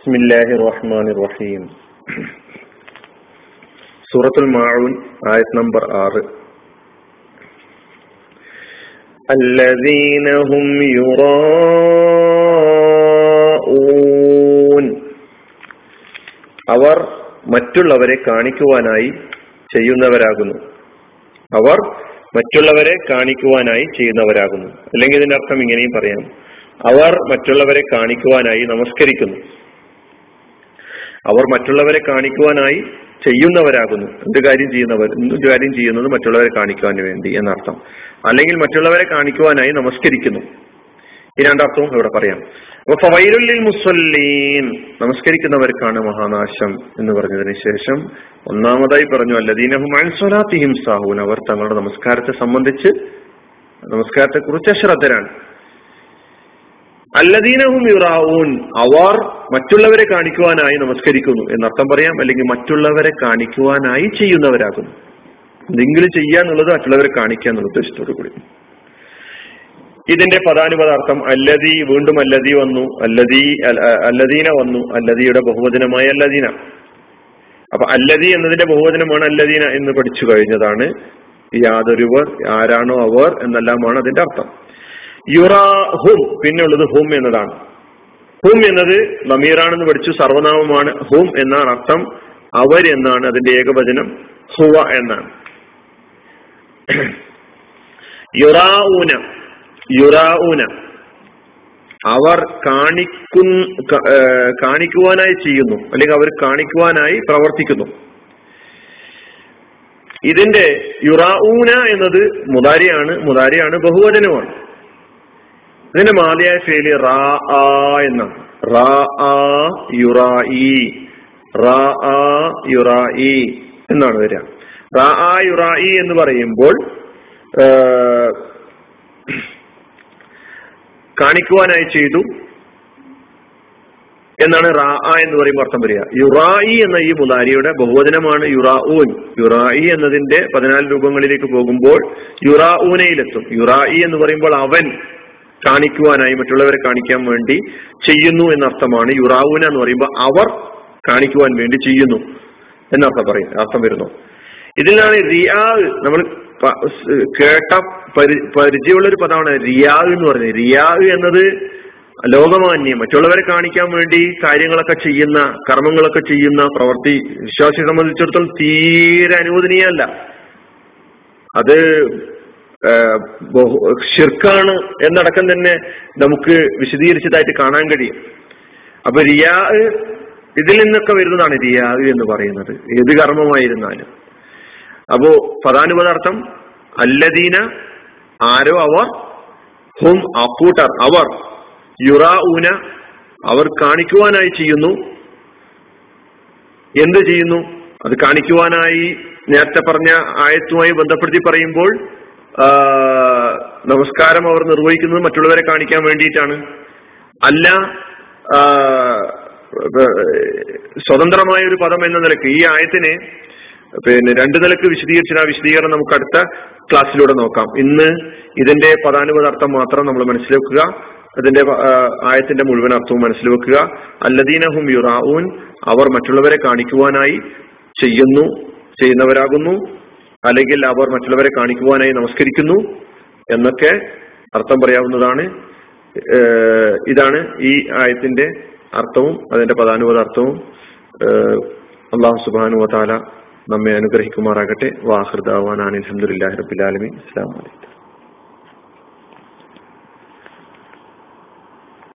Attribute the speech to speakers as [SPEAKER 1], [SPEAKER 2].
[SPEAKER 1] بسم الله الرحمن الرحيم സൂറത്തുൽ മാഊൻ ആയത് നമ്പർ ആറ് الذين هم يراءون അവർ മറ്റുള്ളവരെ കാണിക്കുവാനായി ചെയ്യുന്നവരാകുന്നു അവർ മറ്റുള്ളവരെ കാണിക്കുവാനായി ചെയ്യുന്നവരാകുന്നു അല്ലെങ്കിൽ ഇതിന്റെ അർത്ഥം ഇങ്ങനെയും പറയാം അവർ മറ്റുള്ളവരെ കാണിക്കുവാനായി നമസ്കരിക്കുന്നു അവർ മറ്റുള്ളവരെ കാണിക്കുവാനായി ചെയ്യുന്നവരാകുന്നു. എന്ത് കാര്യം ചെയ്യുന്നവർ എന്ത് കാര്യം ചെയ്യുന്നത് മറ്റുള്ളവരെ കാണിക്കുവാൻ വേണ്ടി എന്നർത്ഥം. അല്ലെങ്കിൽ മറ്റുള്ളവരെ കാണിക്കുവാനായി നമസ്കരിക്കുന്നു. ഈ രണ്ടർത്ഥവും ഇവിടെ പറയാം. അപ്പൊ മുസല്ലീൻ നമസ്കരിക്കുന്നവർക്കാണ് മഹാനാശം എന്ന് പറഞ്ഞതിന് ശേഷം ഒന്നാമതായി പറഞ്ഞു അല്ലദീനഹും അൻസ്വലാത്തിഹിം അവർ തങ്ങളുടെ നമസ്കാരത്തെ സംബന്ധിച്ച് നമസ്കാരത്തെ കുറിച്ച് അശ്രദ്ധരാണ്. അല്ലദീനഹും യുറാവൂൻ അവർ മറ്റുള്ളവരെ കാണിക്കുവാനായി നമസ്കരിക്കുന്നു എന്നർത്ഥം പറയാം അല്ലെങ്കിൽ മറ്റുള്ളവരെ കാണിക്കുവാനായി ചെയ്യുന്നവരാകുന്നു. എന്തെങ്കിലും ചെയ്യാന്നുള്ളത് മറ്റുള്ളവരെ കാണിക്കുക എന്നുള്ള ഉദ്ദേശത്തോടു കൂടി. ഇതിന്റെ പദാനുപദാർത്ഥം അല്ലതി വീണ്ടും അല്ലതി വന്നു അല്ലതി അല്ലദീന വന്നു അല്ലതിയുടെ ബഹുവചനമായ അല്ലദീന. അപ്പൊ അല്ലതി എന്നതിന്റെ ബഹുവചനമാണ് അല്ലദീന എന്ന് പഠിച്ചു കഴിഞ്ഞതാണ്. യാതൊരുവർ ആരാണോ അവർ എന്നെല്ലാമാണ് അതിന്റെ അർത്ഥം. യുറാ ഹും പിന്നെ ഉള്ളത് ഹും എന്നതാണ്. ഹും എന്നത് ബമീറാണെന്ന് പഠിച്ചു സർവനാമമാണ് ഹും എന്നാണ് അർത്ഥം. അവർ എന്നാണ് അതിന്റെ ഏകവചനം. ഹുവ എന്നാണ്. യുറാഊന യുറാഊന. അവർ കാണിക്കു കാണിക്കുവാനായി ചെയ്യുന്നു. അല്ലെങ്കിൽ അവർ കാണിക്കുവാനായി പ്രവർത്തിക്കുന്നു. ഇതിന്റെ യുറാഊന എന്നത് മുതാരിയാണ് മുതാരിയാണ് ബഹുവചനമാണ്. ഇതിന്റെ മാലിയായ ശൈലി റാ ആ എന്നാണ്. റാ ആ യുറായി. റാ ആ യുറായി എന്നാണ് വരിക. റാ ആ യുറായി എന്ന് പറയുമ്പോൾ കാണിക്കുവാനായി ചെയ്തു എന്നാണ് റാ എന്ന് പറയുമ്പോൾ അർത്ഥം വരിക. യുറായി എന്ന ഈ മുതാരിയുടെ ബഹുവചനമാണ് യുറാഊൻ. യുറായി എന്നതിന്റെ പതിനാല് രൂപങ്ങളിലേക്ക് പോകുമ്പോൾ യുറാഊനയിലെത്തും. യുറായി എന്ന് പറയുമ്പോൾ അവൻ കാണിക്കുവാനായി മറ്റുള്ളവരെ കാണിക്കാൻ വേണ്ടി ചെയ്യുന്നു എന്നർത്ഥമാണ് യുറാവുന എന്ന് പറയുമ്പോൾ അവർ കാണിക്കുവാൻ വേണ്ടി ചെയ്യുന്നു എന്നർത്ഥം പറയും അർത്ഥം വരുന്നു. ഇതിലാണ് റിയാ നമ്മൾ കേട്ട പരി പരിചയമുള്ള ഒരു പദമാണ് റിയാ എന്ന് പറയുന്നത്. റിയാ എന്നത് ലോകമാന്യം മറ്റുള്ളവരെ കാണിക്കാൻ വേണ്ടി കാര്യങ്ങളൊക്കെ ചെയ്യുന്ന കർമ്മങ്ങളൊക്കെ ചെയ്യുന്ന പ്രവൃത്തി. വിശ്വാസിയെ സംബന്ധിച്ചിടത്തോളം തീരെ അനുവദനീയമല്ല. അത് ഷിർക്കാണ് എന്നടക്കം തന്നെ നമുക്ക് വിശദീകരിച്ചതായിട്ട് കാണാൻ കഴിയും. അപ്പൊ റിയാ ഇതിൽ നിന്നൊക്കെ വരുന്നതാണ് റിയാ എന്ന് പറയുന്നത്. ഏത് കർമ്മമായിരുന്നാലും. അപ്പോ പദാനുപദാർത്ഥം അല്ലദീന ആരോ അവർ ഹും അക്കൂട്ടർ അവർ യുറാ ഊന അവർ കാണിക്കുവാനായി ചെയ്യുന്നു. എന്ത് ചെയ്യുന്നു? അത് കാണിക്കുവാനായി നേരത്തെ പറഞ്ഞ ആയത്തുമായി ബന്ധപ്പെടുത്തി പറയുമ്പോൾ നമസ്കാരം അവർ നിർവഹിക്കുന്നത് മറ്റുള്ളവരെ കാണിക്കാൻ വേണ്ടിയിട്ടാണ്. അല്ല സ്വതന്ത്രമായ ഒരു പദം എന്ന നിലയ്ക്ക് ഈ ആയത്തിനെ പിന്നെ രണ്ട് നിലയ്ക്ക് വിശദീകരിച്ച ആ വിശദീകരണം നമുക്ക് അടുത്ത ക്ലാസ്സിലൂടെ നോക്കാം. ഇന്ന് ഇതിന്റെ പദാനുപദാർത്ഥം മാത്രം നമ്മൾ മനസ്സിലാക്കുക. അതിന്റെ ആയത്തിന്റെ മുഴുവൻ അർത്ഥവും മനസ്സിലാക്കുക. അല്ലദീനഹും യുറാവൂൻ അവർ മറ്റുള്ളവരെ കാണിക്കുവാനായി ചെയ്യുന്നു ചെയ്യുന്നവരാകുന്നു. അല്ലെങ്കിൽ അവർ മറ്റുള്ളവരെ കാണിക്കുവാനായി നമസ്കരിക്കുന്നു എന്നൊക്കെ അർത്ഥം പറയാവുന്നതാണ്. ഇതാണ് ഈ ആയത്തിന്റെ അർത്ഥവും അതിന്റെ പദാനുപത അർത്ഥവും. അള്ളാഹു സുബാനു വാല നമ്മെ അനുഗ്രഹിക്കുമാറാകട്ടെ. വാഹൃദാവാൻ അലഹമുല്ലാ റബുലാലമി അസ്സാം വലൈക്കും